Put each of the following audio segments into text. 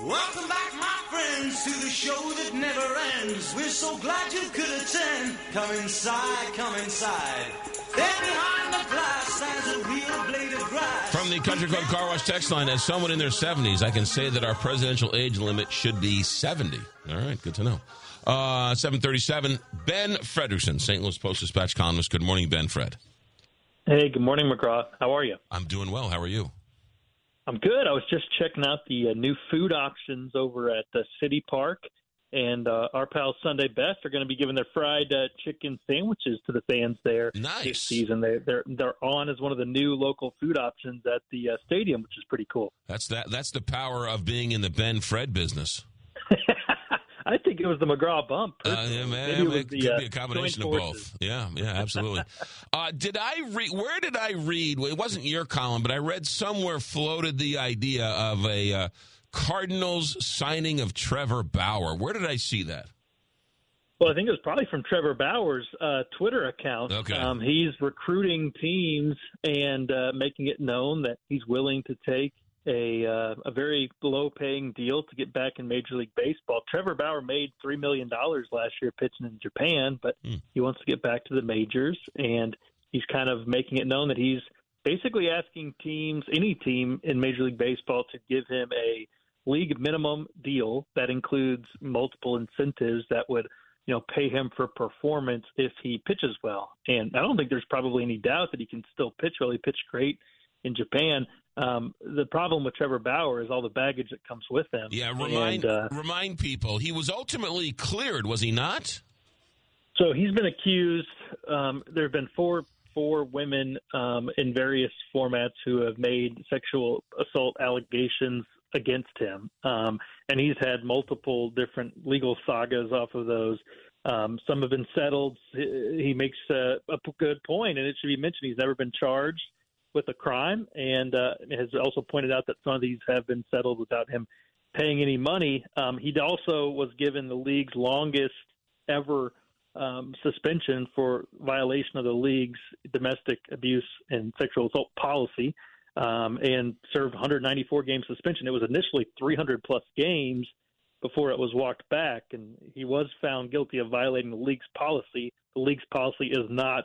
Welcome back, my friends, to the show that never ends. We're so glad you could attend. Come inside, come inside. There behind the glass stands a real blade of grass. From the Country Club Car Wash text line, as someone in their 70s, I can say that our presidential age limit should be 70. All right, good to know. Uh, 737, Ben Frederickson, St. Louis Post-Dispatch columnist. Good morning, Ben Fred. Hey, good morning, McGraw. How are you? I'm doing well. How are you? I'm good. I was just checking out the uh, new food options over at the City Park, and uh, our pals Sunday Best are going to be giving their fried uh, chicken sandwiches to the fans there Nice. this season. They, they're they're on as one of the new local food options at the uh, stadium, which is pretty cool. That's that. That's the power of being in the Ben Fred business. I think it was the McGraw bump. Uh, yeah, man, it it the, could uh, be a combination of both. Yeah, yeah, absolutely. uh, did I read? Where did I read? Well, it wasn't your column, but I read somewhere floated the idea of a uh, Cardinals signing of Trevor Bauer. Where did I see that? Well, I think it was probably from Trevor Bauer's uh, Twitter account. Okay. Um, he's recruiting teams and uh, making it known that he's willing to take a uh, a very low paying deal to get back in Major League Baseball. Trevor Bauer made three million dollars last year pitching in Japan, but Hmm. he wants to get back to the majors, and he's kind of making it known that he's basically asking teams, any team in Major League Baseball, to give him a league minimum deal that includes multiple incentives that would you know, pay him for performance if he pitches well. And I don't think there's probably any doubt that he can still pitch well. He pitched great in Japan. Um, the problem with Trevor Bauer is all the baggage that comes with him. Yeah, remind And, uh, remind people he was ultimately cleared, was he not? So he's been accused. Um, there have been four four women um, in various formats who have made sexual assault allegations against him, um, and he's had multiple different legal sagas off of those. Um, some have been settled. He he makes a good point, and it should be mentioned he's never been charged with a crime, and uh, has also pointed out that some of these have been settled without him paying any money. Um, he also was given the league's longest ever um, suspension for violation of the league's domestic abuse and sexual assault policy, um, and served 194 game suspension. It was initially 300 plus games before it was walked back, and he was found guilty of violating the league's policy. The league's policy is not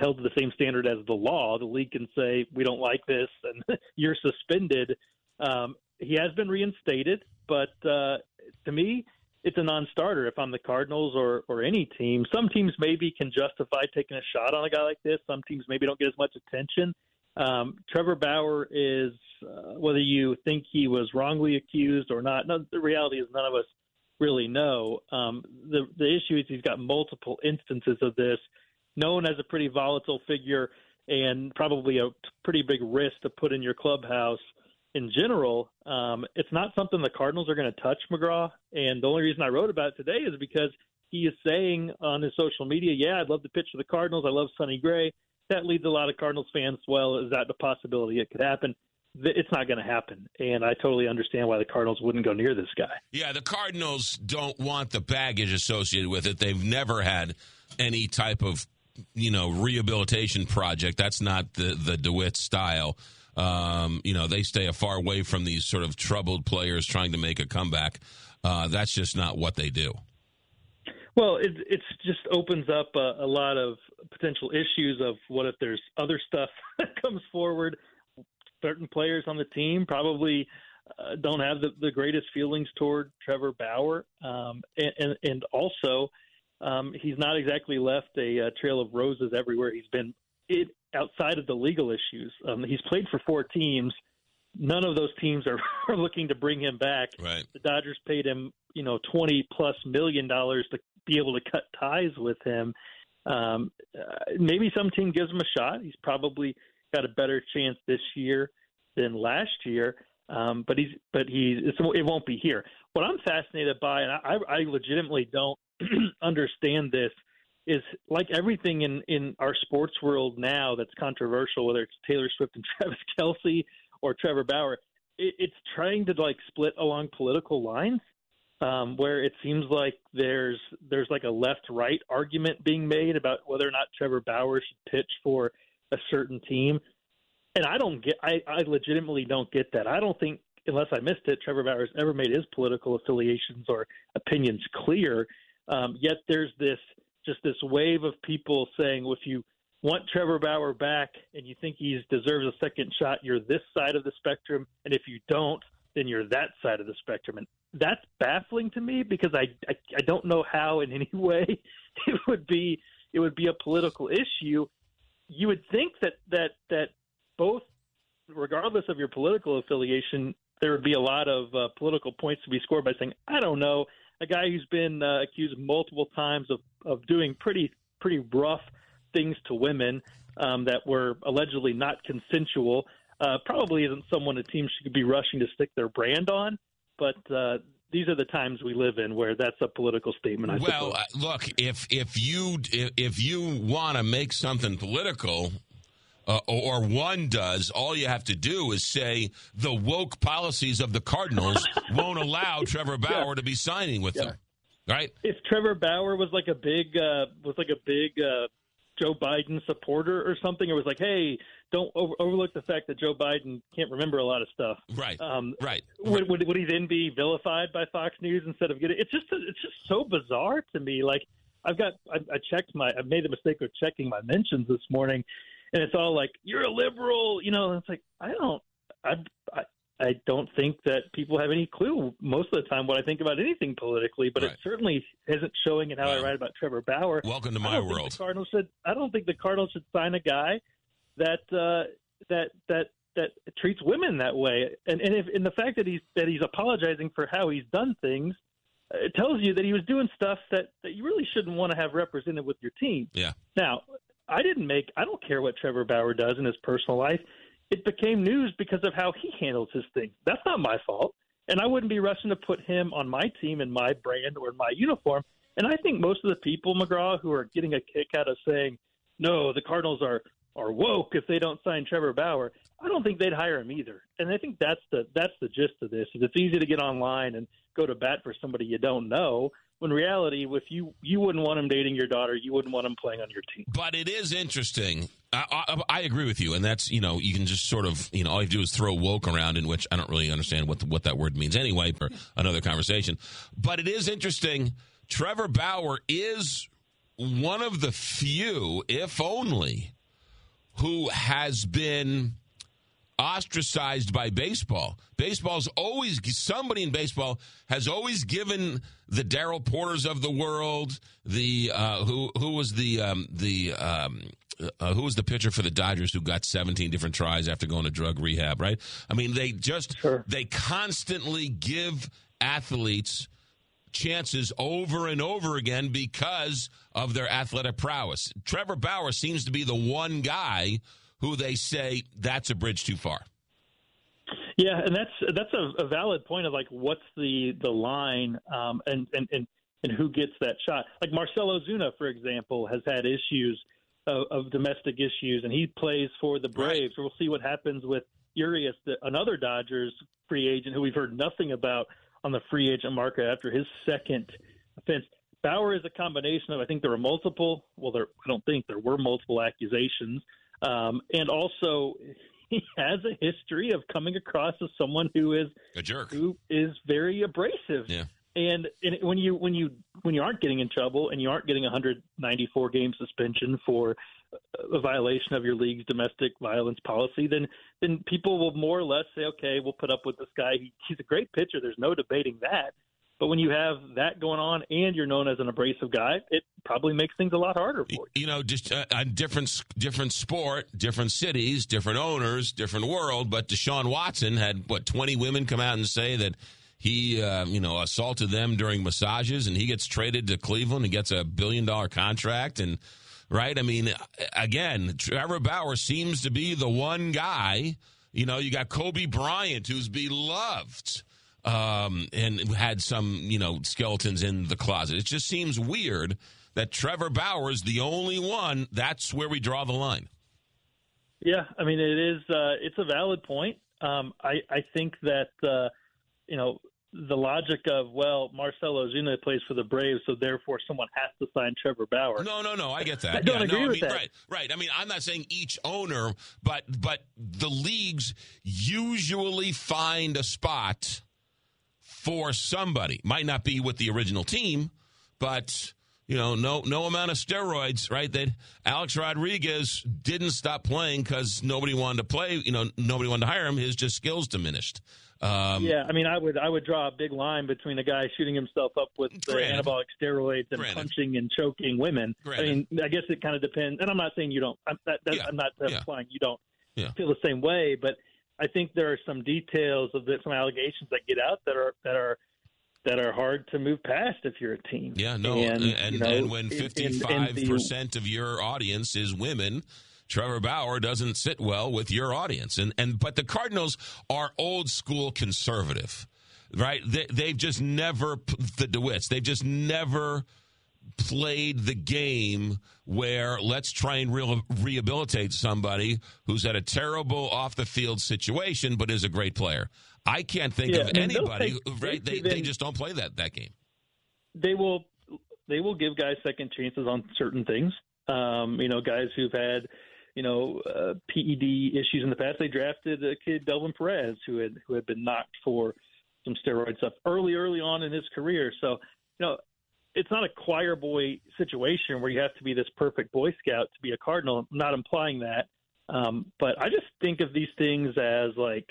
held to the same standard as the law. The league can say we don't like this, and you're suspended. Um, he has been reinstated, but uh, to me, it's a non-starter if I'm the Cardinals or or any team. Some teams maybe can justify taking a shot on a guy like this. Some teams maybe don't get as much attention. Um, Trevor Bauer is uh, whether you think he was wrongly accused or not. No, the reality is none of us really know. Um, the the issue is he's got multiple instances of this. Known as a pretty volatile figure and probably a pretty big risk to put in your clubhouse in general, um, it's not something the Cardinals are going to touch, McGraw. And the only reason I wrote about it today is because he is saying on his social media, "Yeah, I'd love to pitch for the Cardinals. I love Sonny Gray." That leads a lot of Cardinals fans. Well, is that the possibility it could happen? It's not going to happen, and I totally understand why the Cardinals wouldn't go near this guy. Yeah, the Cardinals don't want the baggage associated with it. They've never had any type of, you know, rehabilitation project. That's not the the DeWitt style. Um, you know, they stay a far away from these sort of troubled players trying to make a comeback. Uh, that's just not what they do. Well, it it just opens up a, a lot of potential issues of what if there's other stuff that comes forward. Certain players on the team probably uh, don't have the, the greatest feelings toward Trevor Bauer, um, and, and and also um, he's not exactly left a, uh trail of roses everywhere he's been. It outside of the legal issues, um, he's played for four teams. None of those teams are, are looking to bring him back. Right. The Dodgers paid him, you know, twenty plus million dollars to be able to cut ties with him. Um, uh, maybe some team gives him a shot. He's probably got a better chance this year than last year. Um, but he's but he's it's, it won't be here. What I'm fascinated by, and I, I legitimately don't understand this, is like everything in in our sports world now that's controversial, whether it's Taylor Swift and Travis Kelce or Trevor Bauer, it, it's trying to like split along political lines um, where it seems like there's there's like a left right argument being made about whether or not Trevor Bauer should pitch for a certain team. And I don't get I, I legitimately don't get that. I don't think unless I missed it, Trevor Bauer's ever made his political affiliations or opinions clear. Um, yet there's this just this wave of people saying, well, if you want Trevor Bauer back and you think he deserves a second shot, you're this side of the spectrum, and if you don't, then you're that side of the spectrum. And that's baffling to me because I, I I don't know how in any way it would be it would be a political issue. You would think that that that both, regardless of your political affiliation, there would be a lot of uh, political points to be scored by saying, I don't know, a guy who's been uh, accused multiple times of of doing pretty pretty rough things to women um, that were allegedly not consensual. Uh, probably isn't someone a team should be rushing to stick their brand on but uh, these are the times we live in where that's a political statement. I well, uh, look, if if you if you want to make something political. Uh, or one does, all you have to do is say the woke policies of the Cardinals won't allow Trevor Bauer yeah. to be signing with yeah. them, right? If Trevor Bauer was like a big uh, was like a big uh, Joe Biden supporter or something. It was like, hey, don't over- overlook the fact that Joe Biden can't remember a lot of stuff. Right. Um, right. Would, would, would he then be vilified by Fox News instead of getting? It's just it's just so bizarre to me. Like I've got I, I checked my I made the mistake of checking my mentions this morning, and it's all like you're a liberal, you know. It's like I don't I, I I don't think that people have any clue most of the time what I think about anything politically, but right. it certainly isn't showing in how I write about Trevor Bauer. Welcome to my world. The Cardinals should. I don't think the Cardinals should sign a guy that uh, that that that treats women that way. And and if in the fact that he's that he's apologizing for how he's done things, it tells you that he was doing stuff that that you really shouldn't want to have represented with your team. Yeah. Now, I didn't make. I don't care what Trevor Bauer does in his personal life it became news because of how he handles his thing. That's not my fault. And I wouldn't be rushing to put him on my team in my brand or in my uniform. And I think most of the people, McGraw, who are getting a kick out of saying, no, the Cardinals are, are woke if they don't sign Trevor Bauer, I don't think they'd hire him either. And I think that's the that's the gist of this. Is it's easy to get online and go to bat for somebody you don't know when reality, if you you wouldn't want him dating your daughter, you wouldn't want him playing on your team. But it is interesting. I, I, I, agree with you, and that's you know you can just sort of you know all you do is throw woke around, in which I don't really understand what the, what that word means anyway for another conversation. But it is interesting. Trevor Bauer is one of the few, if only, who has been ostracized by baseball. Baseball's always somebody in baseball has always given the Darrell Porters of the world, the uh, who who was the um, the um, uh, who was the pitcher for the Dodgers who got 17 different tries after going to drug rehab, right? I mean, they just sure. they constantly give athletes chances over and over again because of their athletic prowess. Trevor Bauer seems to be the one guy who they say that's a bridge too far. Yeah, and that's that's a, a valid point of like what's the the line um, and, and and and who gets that shot. Like Marcell Ozuna, for example, has had issues of, of domestic issues, and he plays for the Braves. Right. So we'll see what happens with Urias, the, another Dodgers free agent who we've heard nothing about on the free agent market after his second offense. Bauer is a combination of I think there were multiple. Well, there I don't think there were multiple accusations um, and also, he has a history of coming across as someone who is a jerk, who is very abrasive. Yeah. And, and when you when you when you aren't getting in trouble and you aren't getting a 194 game suspension for a violation of your league's domestic violence policy, then then people will more or less say, okay, we'll put up with this guy. He, he's a great pitcher. There's no debating that. But when you have that going on and you're known as an abrasive guy, it probably makes things a lot harder for you. You know, just uh, a different different sport, different cities, different owners, different world. But Deshaun Watson had what 20 women come out and say that he, uh, you know, assaulted them during massages, and he gets traded to Cleveland and gets a billion dollar contract and. Right? I mean, again, Trevor Bauer seems to be the one guy. You know, you got Kobe Bryant, who's beloved um, and had some, you know, skeletons in the closet. It just seems weird that Trevor Bauer is the only one. That's where we draw the line. Yeah, I mean, it is. Uh, it's a valid point. Um, I, I think that uh, you know the logic of well, Marcell Ozuna plays for the Braves, so therefore someone has to sign Trevor Bauer. No, no, no. I get that. I don't yeah, agree no, I with mean, that. Right, right. I mean, I'm not saying each owner, but but the leagues usually find a spot for somebody. Might not be with the original team, but you know, no no amount of steroids, right? That Alex Rodriguez didn't stop playing because nobody wanted to play. You know, nobody wanted to hire him. His just skills diminished. Um, Yeah, I mean, I would I would draw a big line between a guy shooting himself up with the Granted. anabolic steroids and Granted. punching and choking women. Granted. I mean, I guess it kind of depends. And I'm not saying you don't. I'm, that, that, Yeah, I'm not yeah. implying you don't Yeah. feel the same way. But I think there are some details of the, some allegations that get out that are that are that are hard to move past if you're a team. Yeah, no, and and, and, you know, when fifty five the- percent of your audience is women, Trevor Bauer doesn't sit well with your audience, and and but the Cardinals are old school conservative, right? They, they've just never the DeWitts. They've just never played the game where let's try and re- rehabilitate somebody who's had a terrible off the field situation but is a great player. I can't think Yeah, of I mean, they'll anybody, right? They, they- they just don't play that, that game. they will they will give guys second chances on certain things. Um, you know, guys who've had you know uh, PED issues in the past. They drafted a kid Delvin Perez who had who had been knocked for some steroid stuff early early on in his career. So you know. It's not a choir boy situation where you have to be this perfect Boy Scout to be a Cardinal. I'm not implying that, um, but I just think of these things as like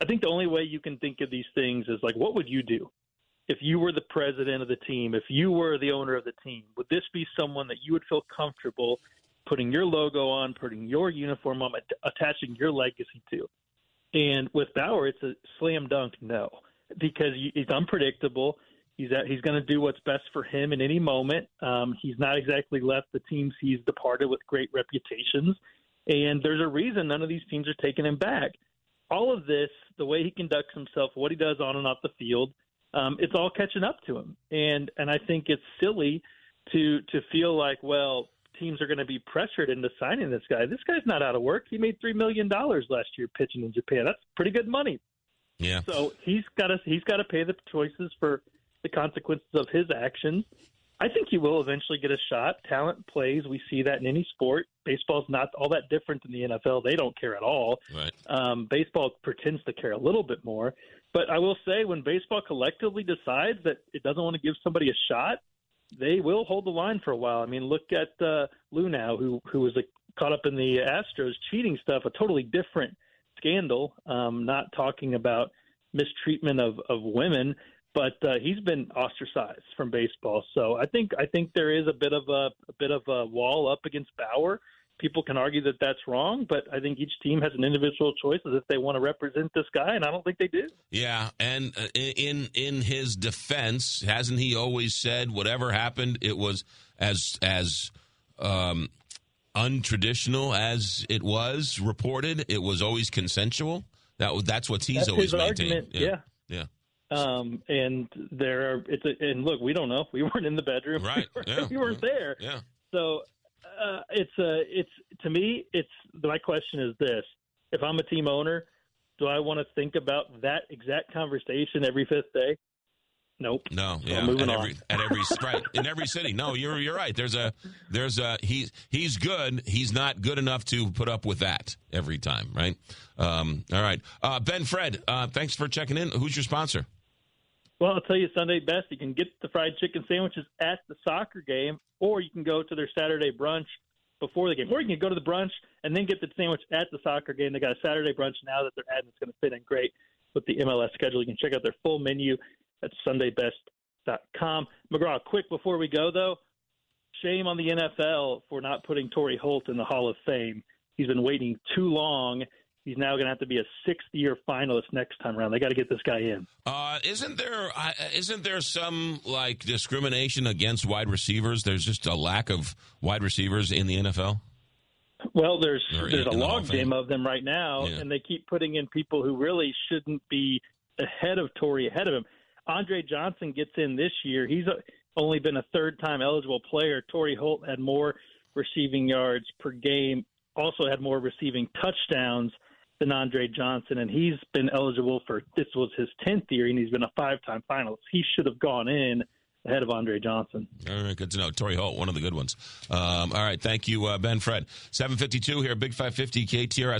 I think the only way you can think of these things is like, what would you do? if you were the president of the team, if you were the owner of the team, would this be someone that you would feel comfortable putting your logo on, putting your uniform on, attaching your legacy to? And with Bauer, it's a slam dunk no, because he's unpredictable. He's at, he's going to do what's best for him in any moment. Um, he's not exactly left the teams he's departed with great reputations, and there's a reason none of these teams are taking him back. All of this, the way he conducts himself, what he does on and off the field, um, it's all catching up to him. And and I think it's silly to to feel like, well, teams are going to be pressured into signing this guy. This guy's not out of work. He made three million dollars last year pitching in Japan. That's pretty good money. Yeah. So he's got to he's got to pay the choices for the consequences of his actions. I think he will eventually get a shot. Talent plays. We see that in any sport. Baseball's not all that different than the NFL. They don't care at all. Right. Um, baseball pretends to care a little bit more. But I will say, when baseball collectively decides that it doesn't want to give somebody a shot, they will hold the line for a while. I mean, look at uh, Luhnow, who who was uh caught up in the Astros cheating stuff, a totally different scandal. Um, not talking about mistreatment of of women, but uh, he's been ostracized from baseball. So I think I think there is a bit of a, a bit of a wall up against Bauer. People can argue that that's wrong, but I think each team has an individual choice as if they want to represent this guy, and I don't think they do. Yeah, and uh, in in his defense, hasn't he always said whatever happened, it was as as um, untraditional as it was reported. It was always consensual. That that's what he's That's always maintained. yeah, yeah. Um, and there are it's a, and look, we don't know. We weren't in the bedroom. Right, We, yeah, we weren't there. yeah. So uh, it's a it's to me it's my question is this: If I'm a team owner, do I want to think about that exact conversation every fifth day? Nope. No, So yeah, moving at on. at every right in every city. No, you're you're right. There's a there's a he's he's good. He's not good enough to put up with that every time, right? Um, all right, uh, Ben Fred, uh, thanks for checking in. Who's your sponsor? Well, I'll tell you Sunday best. You can get the fried chicken sandwiches at the soccer game, or you can go to their Saturday brunch before the game, or you can go to the brunch and then get the sandwich at the soccer game. They got a Saturday brunch now that they're adding. It's going to fit in great with the MLS schedule. You can check out their full menu at sundaybest.com. McGraw, quick before we go though, shame on the NFL for not putting Torry Holt in the Hall of Fame. He's been waiting too long. He's now going to have to be a sixth-year finalist next time around. They got to get this guy in. Uh, isn't there uh, isn't there some like discrimination against wide receivers? There's just a lack of wide receivers in the NFL. Well, there's Or there's a in the Hall of game of them right now, Yeah. and they keep putting in people who really shouldn't be ahead of Torry, ahead of him. Andre Johnson gets in this year. He's uh only been a third time eligible player. Torry Holt had more receiving yards per game, also had more receiving touchdowns. Than Andre Johnson, and he's been eligible for this was his tenth year, and he's been a five-time finalist. He should have gone in ahead of Andre Johnson. All right, good to know. Torry Holt, one of the good ones. Um, all right, thank you, uh, Ben Fred. 752 here, Big 550 KTRS.